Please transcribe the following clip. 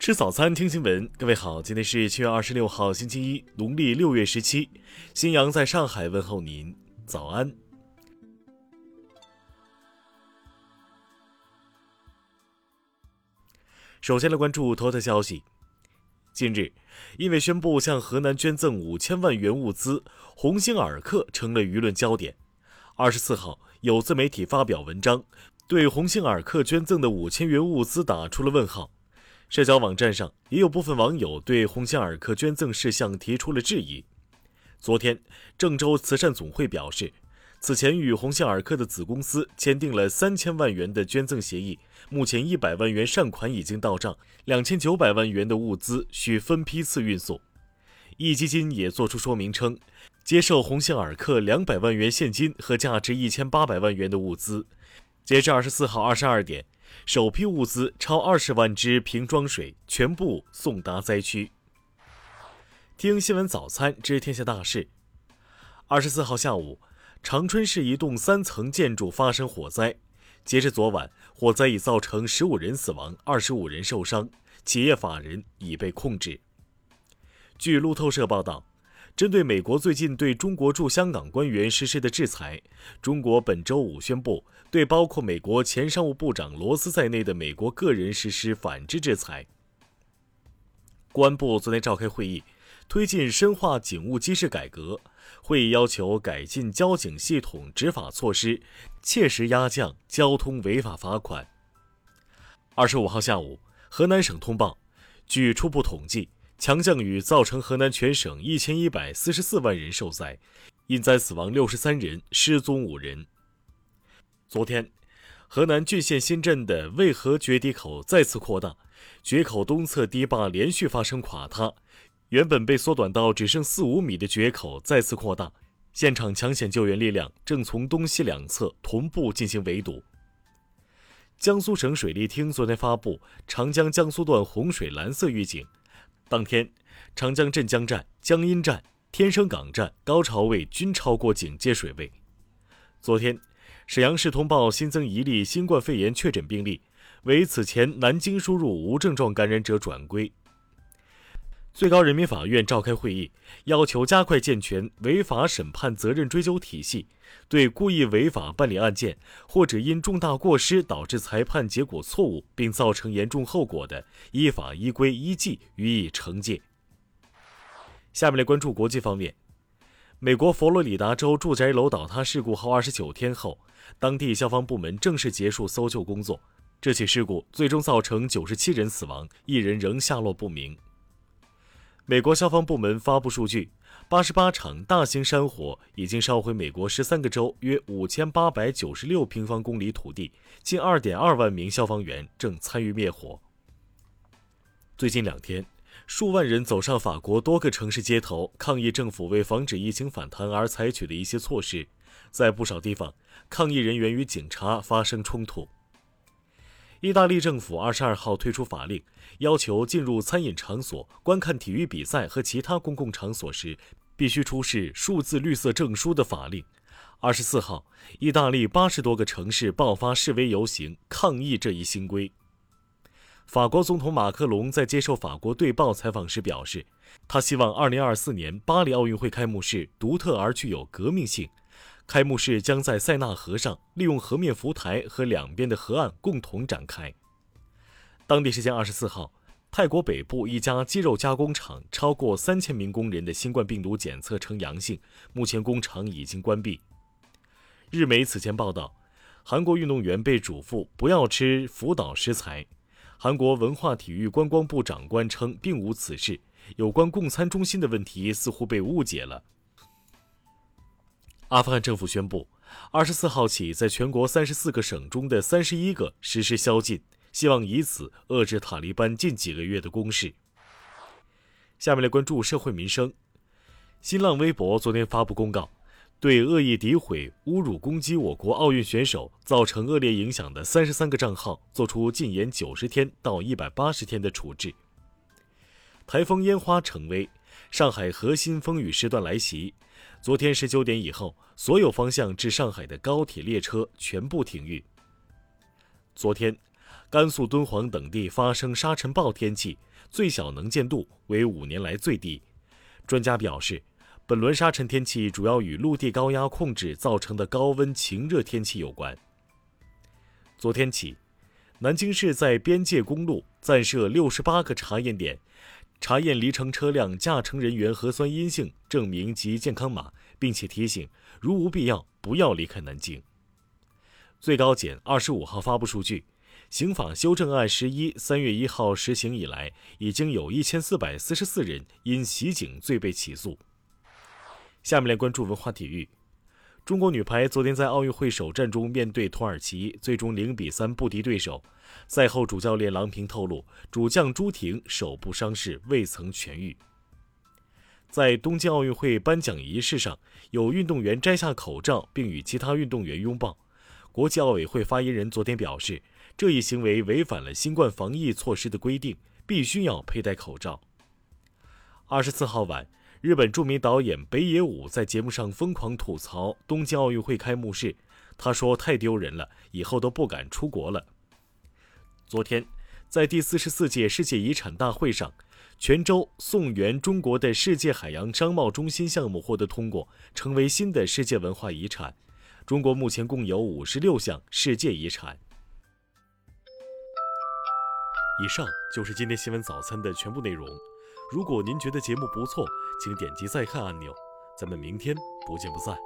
吃早餐，听新闻。各位好，今天是七月二十六号，星期一，农历六月十七。新阳在上海问候您，早安。首先来关注头条消息。近日，因为宣布向河南捐赠五千万元物资，鸿星尔克成了舆论焦点。二十四号，有自媒体发表文章，对鸿星尔克捐赠的五千元物资打出了问号。社交网站上也有部分网友对鸿星尔克捐赠事项提出了质疑。昨天，郑州慈善总会表示，此前与鸿星尔克的子公司签订了三千万元的捐赠协议，目前一百万元善款已经到账，两千九百万元的物资需分批次运送。壹基金也作出说明称，接受鸿星尔克两百万元现金和价值一千八百万元的物资。截至二十四号二十二点。首批物资超二十万支瓶装水全部送达灾区。听新闻早餐知天下大事。二十四号下午，长春市一栋三层建筑发生火灾。截至昨晚，火灾已造成十五人死亡，二十五人受伤，企业法人已被控制。据路透社报道。针对美国最近对中国驻香港官员实施的制裁，中国本周五宣布对包括美国前商务部长罗斯在内的美国个人实施反制制裁。公安部昨天召开会议，推进深化警务机制改革。会议要求改进交警系统执法措施，切实压降交通违法罚款。二十五号下午，河南省通报，据初步统计。强降雨造成河南全省一千一百四十四万人受灾，因灾死亡六十三人，失踪五人。昨天，河南浚县新镇的渭河决堤口再次扩大，决口东侧堤坝连续发生垮塌，原本被缩短到只剩四五米的决口再次扩大，现场抢险救援力量正从东西两侧同步进行围堵。江苏省水利厅昨天发布长江江苏段洪水蓝色预警。当天，长江镇江站、江阴站、天生港站高潮位均超过警戒水位。昨天，沈阳市通报新增一例新冠肺炎确诊病例，为此前南京输入无症状感染者转归。最高人民法院召开会议，要求加快健全违法审判责任追究体系，对故意违法办理案件或者因重大过失导致裁判结果错误并造成严重后果的，依法依规依纪予以惩戒。下面来关注国际方面，美国佛罗里达州住宅楼倒塌事故后二十九天后，当地消防部门正式结束搜救工作。这起事故最终造成九十七人死亡，一人仍下落不明。美国消防部门发布数据，八十八场大型山火已经烧毁美国十三个州约五千八百九十六平方公里土地，近二点二万名消防员正参与灭火。最近两天，数万人走上法国多个城市街头，抗议政府为防止疫情反弹而采取的一些措施。在不少地方，抗议人员与警察发生冲突。意大利政府二十二号推出法令，要求进入餐饮场所、观看体育比赛和其他公共场所时，必须出示数字绿色证书的法令。二十四号，意大利八十多个城市爆发示威游行，抗议这一新规。法国总统马克龙在接受法国队报采访时表示，他希望二零二四年巴黎奥运会开幕式独特而具有革命性。开幕式将在塞纳河上，利用河面浮台和两边的河岸共同展开。当地时间二十四号，泰国北部一家鸡肉加工厂超过三千名工人的新冠病毒检测呈阳性，目前工厂已经关闭。日媒此前报道，韩国运动员被嘱咐不要吃福岛食材。韩国文化体育观光部长官称并无此事，有关供餐中心的问题似乎被误解了。阿富汗政府宣布，二十四号起，在全国三十四个省中的三十一个实施宵禁，希望以此遏制塔利班近几个月的攻势。下面来关注社会民生。新浪微博昨天发布公告，对恶意诋毁、侮辱、攻击我国奥运选手造成恶劣影响的三十三个账号，作出禁言九十天到一百八十天的处置。台风烟花成威，上海核心风雨时段来袭。昨天十九点以后，所有方向至上海的高铁列车全部停运。昨天，甘肃敦煌等地发生沙尘暴天气，最小能见度为五年来最低。专家表示，本轮沙尘天气主要与陆地高压控制造成的高温晴热天气有关。昨天起，南京市在边界公路暂设六十八个查验点，查验离城车辆驾乘人员核酸阴性证明及健康码，并且提醒，如无必要，不要离开南京。最高检二十五号发布数据。刑法修正案十一三月一号实行以来，已经有一千四百四十四人因袭警罪被起诉。下面来关注文化体育。中国女排昨天在奥运会首战中面对土耳其，最终零比三不敌对手。赛后，主教练郎平透露，主将朱婷手部伤势未曾痊愈。在东京奥运会颁奖仪式上，有运动员摘下口罩并与其他运动员拥抱。国际奥委会发言人昨天表示。这一行为违反了新冠防疫措施的规定，必须要佩戴口罩。二十四号晚，日本著名导演北野武在节目上疯狂吐槽东京奥运会开幕式，他说：“太丢人了，以后都不敢出国了。”昨天，在第四十四届世界遗产大会上，泉州宋元中国的世界海洋商贸中心项目获得通过，成为新的世界文化遗产。中国目前共有五十六项世界遗产。以上就是今天新闻早餐的全部内容。如果您觉得节目不错，请点击再看按钮。咱们明天不见不散。